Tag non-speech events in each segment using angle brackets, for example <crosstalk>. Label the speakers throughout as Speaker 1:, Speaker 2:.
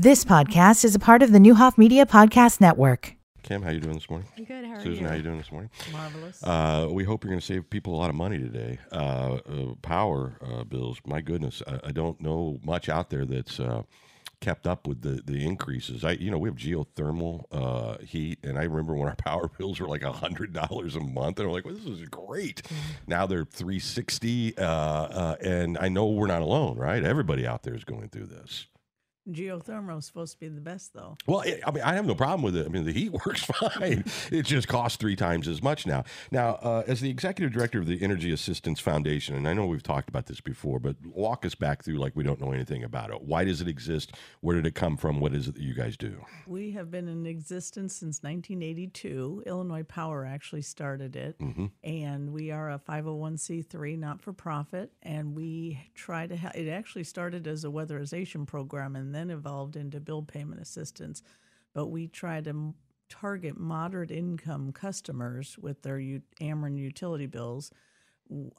Speaker 1: This podcast is a part of the Neuhoff Media Podcast Network.
Speaker 2: Kim, how are you doing this morning?
Speaker 3: I'm good. How are you?
Speaker 2: Susan,
Speaker 3: you?
Speaker 2: how you doing this morning?
Speaker 4: Marvelous.
Speaker 2: Uh, we hope you're going to save people a lot of money today. Uh, uh, power uh, bills, my goodness, I, I don't know much out there that's uh, kept up with the, the increases. I, you know, we have geothermal uh, heat, and I remember when our <laughs> power bills were like a hundred dollars a month, and I'm like, well, this is great. Now they're three sixty, uh, uh, and I know we're not alone, right? Everybody out there is going through this.
Speaker 4: Geothermal is supposed to be the best, though.
Speaker 2: Well, it, I mean, I have no problem with it. I mean, the heat <laughs> works fine. it just costs three times as much now. Now, uh, as the executive director of the Energy Assistance Foundation, and I know we've talked about this before, but walk us back through like we don't know anything about it. Why does it exist? Where did it come from? What is it that you guys do?
Speaker 4: We have been in existence since 1982. Illinois Power actually started it, and we are a 501c3 not for profit. And we try to. Ha- it actually started as a weatherization program and then evolved into bill payment assistance. But we try to target moderate income customers with their u- Ameren utility bills.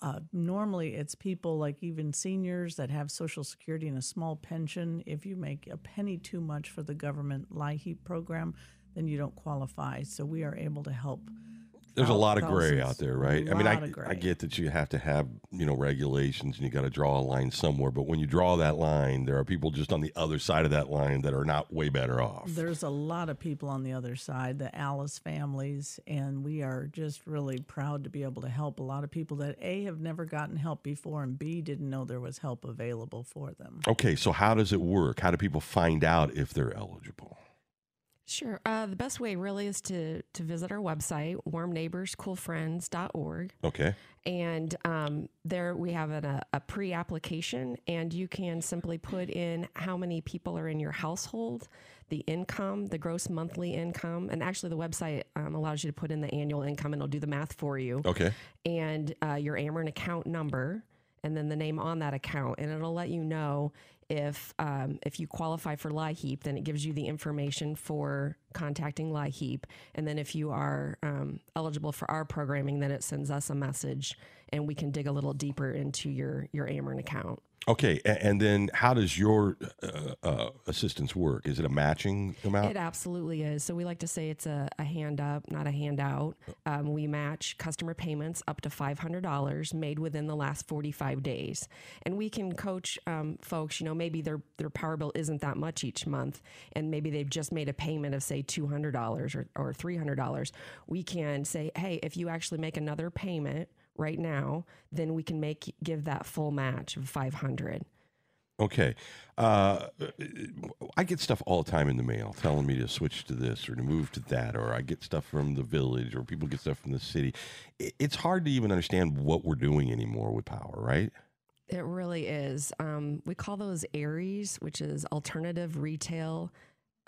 Speaker 4: uh, normally it's people like even seniors that have social security and a small pension if you make a penny too much for the government LIHEAP program then you don't qualify so we are able to help
Speaker 2: There's a
Speaker 4: oh,
Speaker 2: lot of gray out there, right? I mean, I, I get that you have to have, you know, regulations and you got to draw a line somewhere. But when you draw that line, there are people just on the other side of that line that are not way better off.
Speaker 4: there's a lot of people on the other side the ALICE families and we are just really proud to be able to help a lot of people that a have never gotten help before and b didn't know there was help available for them
Speaker 2: Okay, so how does it work? How do people find out if they're eligible?
Speaker 3: Sure. Uh, the best way really is to to visit our website, warmneighborscoolfriends.org.
Speaker 2: Okay.
Speaker 3: And um, there we have an, a, a pre application, and you can simply put in how many people are in your household, the income, the gross monthly income. And actually, the website um, allows you to put in the annual income and it'll do the math for you.
Speaker 2: Okay.
Speaker 3: and uh, your Ameren account number, and then the name on that account, and it'll let you know if um, if you qualify for LIHEAP, then it gives you the information for contacting LIHEAP, and then if you are um, eligible for our programming, then it sends us a message, and we can dig a little deeper into your your Ameren account.
Speaker 2: Okay. And then how does your uh, uh, assistance work? Is it a matching amount?
Speaker 3: It absolutely is. So we like to say it's a, a hand up, not a handout. Um, we match customer payments up to $500 made within the last 45 days. And we can coach um, folks, you know, maybe their, their power bill isn't that much each month, and maybe they've just made a payment of, say, $200 or, or $300. We can say, hey, if you actually make another payment right now, then we can make give that full match of 500
Speaker 2: Okay. Uh, I get stuff all the time in the mail telling me to switch to this or to move to that, or I get stuff from the village or people get stuff from the city. It's hard to even understand what we're doing anymore with power, right?
Speaker 3: It really is. Um, we call those ARES, which is alternative retail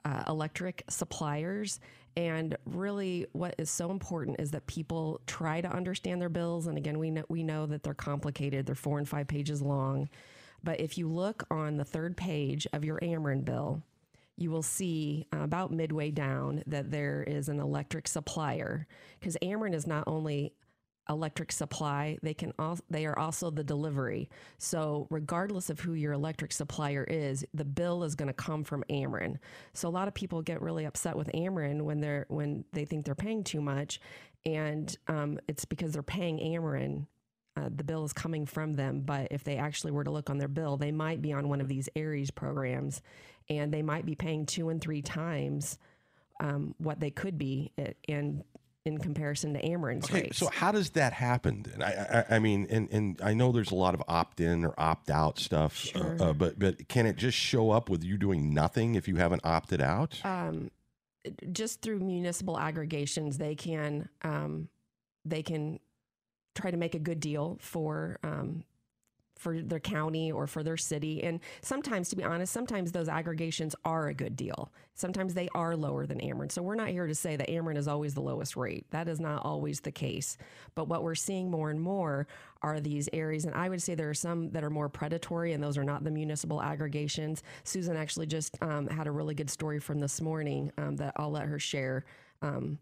Speaker 3: uh, electric suppliers. And really, what is so important is that people try to understand their bills. And again, we know we know that they're complicated; they're four and five pages long. But if you look on the third page of your Ameren bill, you will see uh, about midway down that there is an electric supplier because Ameren is not only electric supply they can also they are also the delivery. So regardless of who your electric supplier is the bill is going to come from Ameren. So a lot of people get really upset with Ameren when they're when they think they're paying too much and um, it's because they're paying Ameren uh, the bill is coming from them, but if they actually were to look on their bill, they might be on one of these ARES programs and they might be paying two and three times um, what they could be i- in comparison to Ameren's
Speaker 2: Okay,
Speaker 3: rates.
Speaker 2: so how does that happen? And I, I, I mean, and, and I know there's a lot of opt-in or opt-out stuff,
Speaker 3: Sure.
Speaker 2: uh, uh, but but can it just show up with you doing nothing if you haven't opted out?
Speaker 3: um, just through municipal aggregations, they can um, they can try to make a good deal for um, for their county or for their city. And sometimes, to be honest, sometimes those aggregations are a good deal. Sometimes they are lower than Ameren. So we're not here to say that Ameren is always the lowest rate. That is not always the case. But what we're seeing more and more are these ARES, and I would say there are some that are more predatory, and those are not the municipal aggregations. Susan actually just um, had a really good story from this morning um, that I'll let her share um,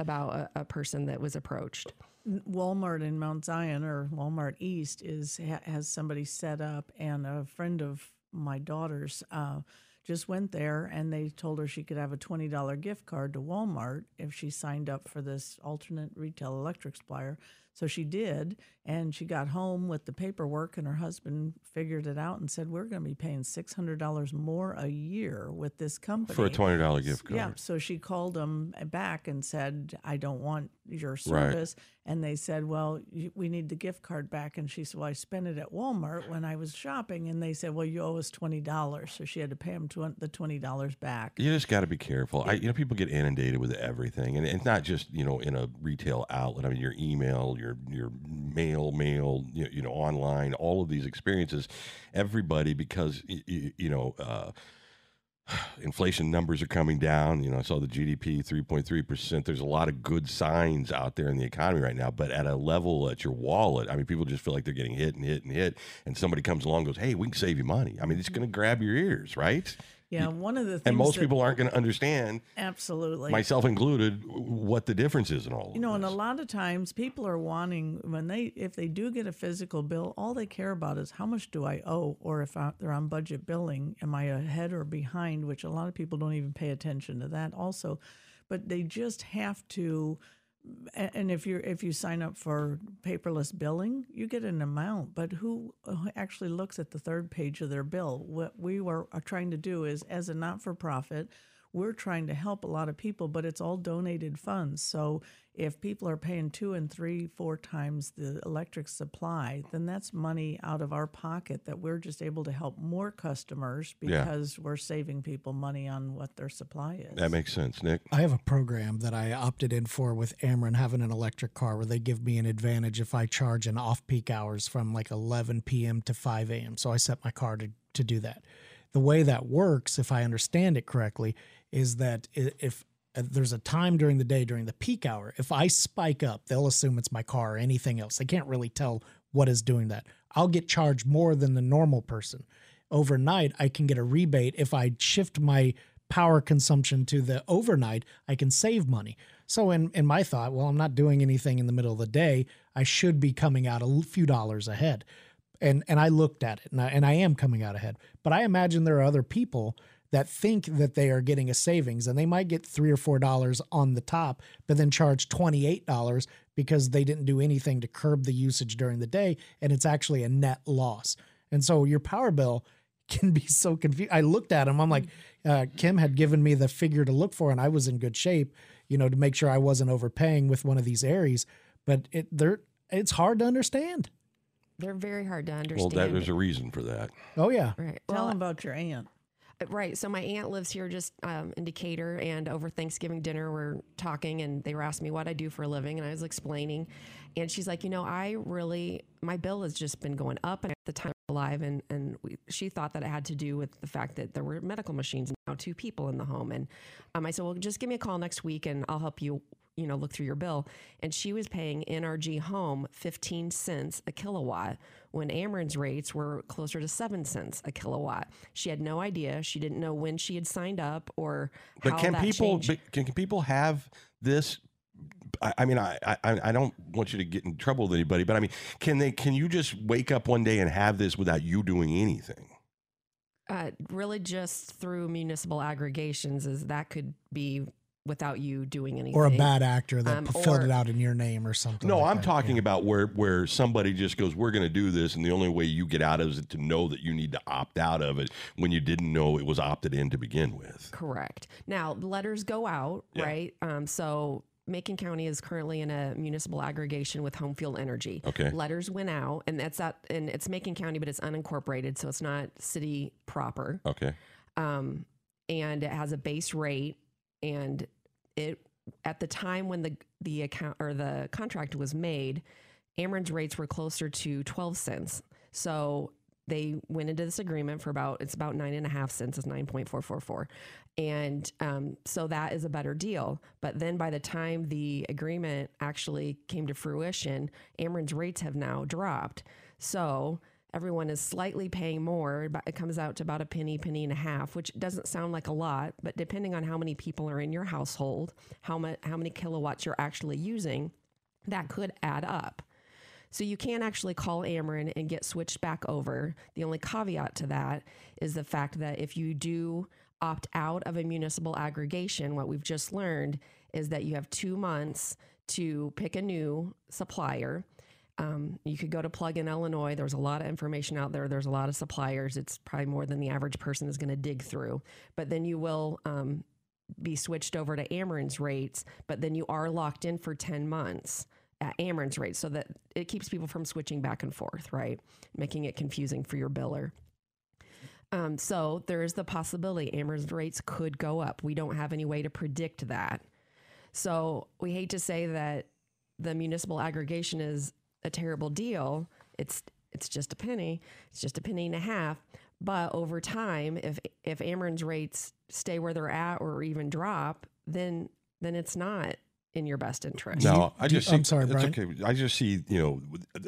Speaker 3: about a, a person that was approached.
Speaker 4: Walmart in Mount Zion or Walmart East is has somebody set up, and a friend of my daughter's uh, just went there and they told her she could have a $20 gift card to Walmart if she signed up for this alternate retail electric supplier. So she did, and she got home with the paperwork, and her husband figured it out and said, "We're going to be paying six hundred dollars more a year with this company
Speaker 2: For a twenty dollar gift card.
Speaker 4: Yeah, so she called them back and said, "I don't want your service," and they said, "Well, you, we need the gift card back." And she said, "Well, I spent it at Walmart when I was shopping," and they said, "Well, you owe us twenty dollars," so she had to pay them the twenty dollars back.
Speaker 2: You just got to be careful. I, you know, people get inundated with everything, and it's not just you know in a retail outlet. I mean, your email, your your mail, mail, you, you know, online, all of these experiences. Everybody, because you, you know. Uh, <sighs> inflation numbers are coming down. You know, I saw the GDP 3.3%. There's a lot of good signs out there in the economy right now, but at a level at your wallet, I mean, people just feel like they're getting hit and hit and hit. And somebody comes along and goes, Hey, we can save you money. I mean, it's mm. going to grab your ears, right?
Speaker 4: Yeah, one of the things
Speaker 2: And most
Speaker 4: that-
Speaker 2: people aren't going to understand,
Speaker 4: absolutely
Speaker 2: myself included, what the difference is in all of
Speaker 4: You know, and a lot of times people are wanting when they if they do get a physical bill, all they care about is how much do I owe, or if I, they're on budget billing, am I ahead or behind? Which a lot of people don't even pay attention to that also, but they just have to. And if you're if you sign up for paperless billing, you get an amount. But who uh, actually looks at the third page of their bill? What we were are trying to do is, as a not for profit, we're trying to help a lot of people, but it's all donated funds. So if people are paying two and three, four times the electric supply, then that's money out of our pocket that we're just able to help more customers
Speaker 2: Yeah.
Speaker 4: because we're saving people money on what their supply is.
Speaker 2: That makes sense, Nick.
Speaker 5: I have a program that I opted in for with Ameren having an electric car where they give me an advantage if I charge in off peak hours from like 11 p.m. to 5 a.m. So I set my car to, to do that. The way that works, if I understand it correctly, is that if uh, there's a time during the day during the peak hour, if I spike up, they'll assume it's my car or anything else. They can't really tell what is doing that. I'll get charged more than the normal person. Overnight, I can get a rebate if I shift my power consumption to the overnight, I can save money. So in in my thought, well, I'm not doing anything in the middle of the day. I should be coming out a few dollars ahead. And and I looked at it and I, and I am coming out ahead. But I imagine there are other people that think that they are getting a savings and they might get 3 or 4 dollars on the top but then charge 28 dollars because they didn't do anything to curb the usage during the day and it's actually a net loss. And so your power bill <laughs> can be so confused. I looked at him. I'm like, uh, Kim had given me the figure to look for, and I was in good shape, you know, to make sure I wasn't overpaying with one of these ARES. But it, they're, it's hard to understand.
Speaker 3: They're very hard to understand.
Speaker 2: Well, that, there's a reason for that.
Speaker 5: Oh yeah,
Speaker 3: right.
Speaker 4: Tell
Speaker 3: Well,
Speaker 4: them about your aunt.
Speaker 3: Uh, Right. So my aunt lives here just um, in Decatur, and over Thanksgiving dinner, we're talking, and they were asking me what I do for a living, and I was explaining, and she's like, you know, I really my bill has just been going up, and at the time alive, and and we, she thought that it had to do with the fact that there were medical machines now, two people in the home, and um, I said, well, just give me a call next week, and I'll help you. You know, look through your bill. And she was paying NRG Home 15 cents a kilowatt when Ameren's rates were closer to 7 cents a kilowatt. She had no idea. She didn't know when she had signed up or
Speaker 2: But
Speaker 3: how
Speaker 2: can
Speaker 3: that
Speaker 2: people
Speaker 3: changed.
Speaker 2: but can, can people have this? I, I mean, I, I I don't want you to get in trouble with anybody, but I mean, can they? Can you just wake up one day and have this without you doing anything?
Speaker 3: uh, really just through municipal aggregations is that could be without you doing anything.
Speaker 5: or a bad actor that
Speaker 3: Um,
Speaker 5: filled
Speaker 3: or-
Speaker 5: it out in your name or something.
Speaker 2: No,
Speaker 5: like
Speaker 2: I'm
Speaker 5: that.
Speaker 2: talking
Speaker 5: Yeah.
Speaker 2: about where where somebody just goes, "We're going to do this," and the only way you get out of it is to know that you need to opt out of it when you didn't know it was opted in to begin with.
Speaker 3: Correct. Now, letters go out,
Speaker 2: Yeah.
Speaker 3: right? Um, so Macon County is currently in a municipal aggregation with Home Field Energy.
Speaker 2: Okay.
Speaker 3: Letters went out, and that's at, and it's Macon County, but it's unincorporated, so it's not city proper.
Speaker 2: Okay.
Speaker 3: Um, and it has a base rate, and it at the time when the the account or the contract was made, Ameren's rates were closer to twelve cents. So they went into this agreement for about it's about nine and a half cents is nine point four four four, and um, so that is a better deal. But then by the time the agreement actually came to fruition, Ameren's rates have now dropped. So everyone is slightly paying more. but It comes out to about a penny, penny and a half, which doesn't sound like a lot, but depending on how many people are in your household, how much, how many kilowatts you're actually using, that could add up. So you can actually call Ameren and get switched back over. The only caveat to that is the fact that if you do opt out of a municipal aggregation, what we've just learned is that you have two months to pick a new supplier. Um, you could go to Plug in Illinois. There's a lot of information out there. There's a lot of suppliers. It's probably more than the average person is going to dig through. But then you will um, be switched over to Ameren's rates, but then you are locked in for 10 months at Ameren's rates so that it keeps people from switching back and forth, right? Making it confusing for your biller. Um, so there is the possibility Ameren's rates could go up. We don't have any way to predict that. So we hate to say that the municipal aggregation is a terrible deal. It's it's just a penny. It's just a penny and a half. But over time, if if Ameren's rates stay where they're at or even drop, then then it's not in your best interest.
Speaker 2: No, I
Speaker 5: do-
Speaker 2: just see,
Speaker 5: I'm sorry,
Speaker 2: it's
Speaker 5: Brian.
Speaker 2: Okay. I just see, you know,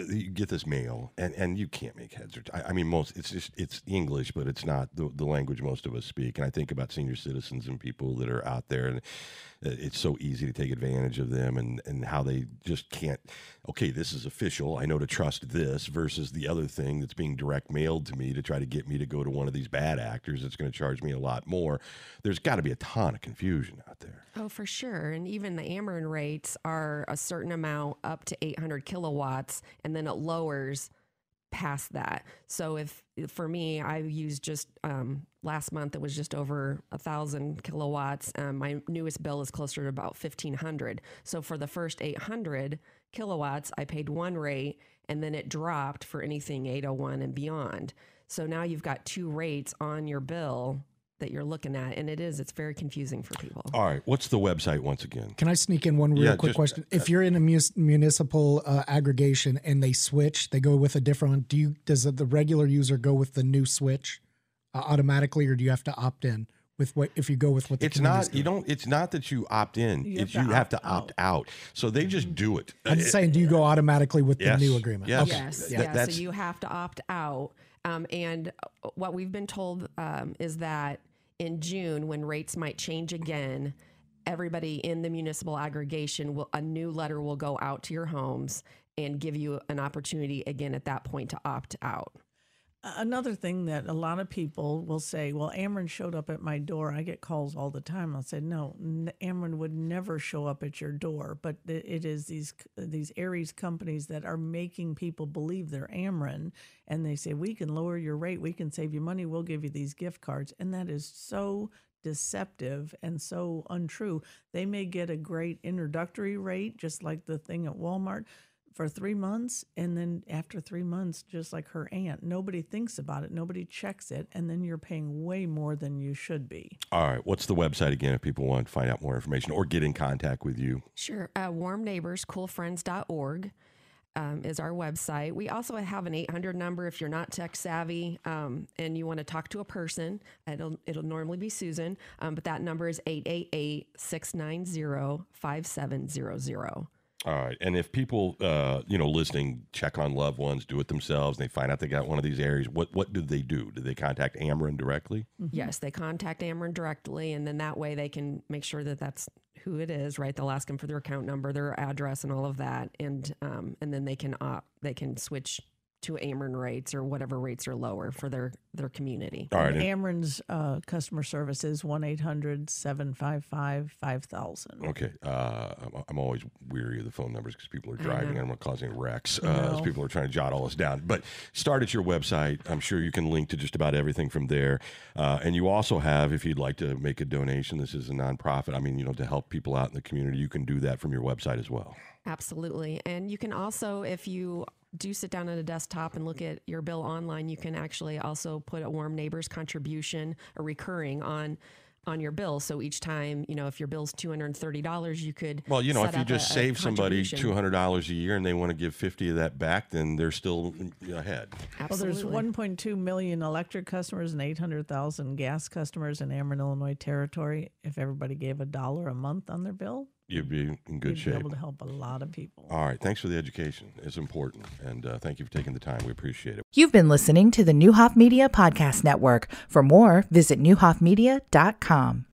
Speaker 2: you get this mail, and, and you can't make heads or. I, I mean, most it's just it's English, but it's not the, the language most of us speak. And I think about senior citizens and people that are out there, and uh, it's so easy to take advantage of them, and and how they just can't. Okay, this is official. I know to trust this versus the other thing that's being direct mailed to me to try to get me to go to one of these bad actors that's going to charge me a lot more. There's got to be a ton of confusion out there.
Speaker 3: Oh, for sure. And even the Rates are a certain amount up to 800 kilowatts, and then it lowers past that. So if for me, I used just um, last month, it was just over a thousand kilowatts. Um, my newest bill is closer to about 1500. So for the first 800 kilowatts, I paid one rate, and then it dropped for anything 801 and beyond. So now you've got two rates on your bill that you're looking at, and it is it's very confusing for people.
Speaker 2: All right, what's the website once again?
Speaker 5: Can I sneak in one real
Speaker 2: Yeah,
Speaker 5: quick
Speaker 2: just-
Speaker 5: question? If you're in a mus- municipal uh, aggregation and they switch, they go with a different one. Do you does the regular user go with the new switch uh, automatically, or do you have to opt in with what if you go with what the
Speaker 2: It's
Speaker 5: community's
Speaker 2: not you don't. It's not that you opt in.
Speaker 4: You have
Speaker 2: it's
Speaker 4: to
Speaker 2: you have to
Speaker 4: opt
Speaker 2: opt out. So they just do it.
Speaker 5: I'm just saying, do you go automatically with
Speaker 2: Yes.
Speaker 5: the new agreement?
Speaker 2: Yes.
Speaker 5: Okay.
Speaker 3: Yes,
Speaker 2: Yeah.
Speaker 3: yeah. So you have to opt out. Um, and what we've been told um, is that in June, when rates might change again, everybody in the municipal aggregation will a new letter will go out to your homes and give you an opportunity again at that point to opt out.
Speaker 4: Another thing that a lot of people will say, well, Ameren showed up at my door. I get calls all the time. I'll say, no, n- Ameren would never show up at your door. But it is these these ARES companies that are making people believe they're Ameren, and they say we can lower your rate, we can save you money, we'll give you these gift cards, and that is so deceptive and so untrue. They may get a great introductory rate, just like the thing at Walmart for three months and then after three months just like her aunt nobody thinks about it nobody checks it and then you're paying way more than you should be
Speaker 2: All right. What's the website again if people want to find out more information or get in contact with you?
Speaker 3: Sure. Uh, warmneighborscoolfriends.org um, is our website. We also have an 800 number if you're not tech savvy um, and you want to talk to a person. It'll, it'll normally be Susan, um, but that number is 888 690 5700.
Speaker 2: All right. And if people, uh, you know, listening, check on loved ones, do it themselves, and they find out they got one of these ARES, what what do they do? Do they contact Ameren directly?
Speaker 3: Yes, they contact Ameren directly, and then that way they can make sure that that's who it is. Right, they'll ask them for their account number, their address, and all of that, and um, and then they can opt, they can switch to Ameren rates or whatever rates are lower for their their community.
Speaker 2: All right.
Speaker 4: And
Speaker 2: and-
Speaker 4: Ameren's uh, customer service is 1-800-755-5000
Speaker 2: Okay. Uh, I'm, I'm always weary of the phone numbers because people are
Speaker 3: I
Speaker 2: driving
Speaker 3: know.
Speaker 2: and I'm causing wrecks uh,
Speaker 4: I
Speaker 2: as people are trying to jot all this down. But start at your website. I'm sure you can link to just about everything from there. Uh, and you also have, if you'd like to make a donation, this is a nonprofit. I mean, you know, to help people out in the community, you can do that from your website as well.
Speaker 3: Absolutely. And you can also, if you do sit down at a desktop and look at your bill online, you can actually also put a warm neighbors contribution, a recurring on on your bill. So each time, you know, if your bill's two hundred and thirty dollars, you could
Speaker 2: Well, you know, if you just
Speaker 3: a- a
Speaker 2: save somebody two hundred dollars a year and they want to give fifty of that back, then they're still ahead.
Speaker 3: Absolutely.
Speaker 4: well there's 1.2 million electric customers and 800,000 gas customers in Ameren Illinois territory if everybody gave a dollar a month on their bill
Speaker 2: You'd be in good
Speaker 4: you'd
Speaker 2: shape.
Speaker 4: be able to help a lot of people
Speaker 2: All right. Thanks for the education. It's important. And uh, thank you for taking the time. We appreciate it.
Speaker 1: You've been listening to the Neuhoff Media Podcast Network. For more, visit neuhoffmedia.com.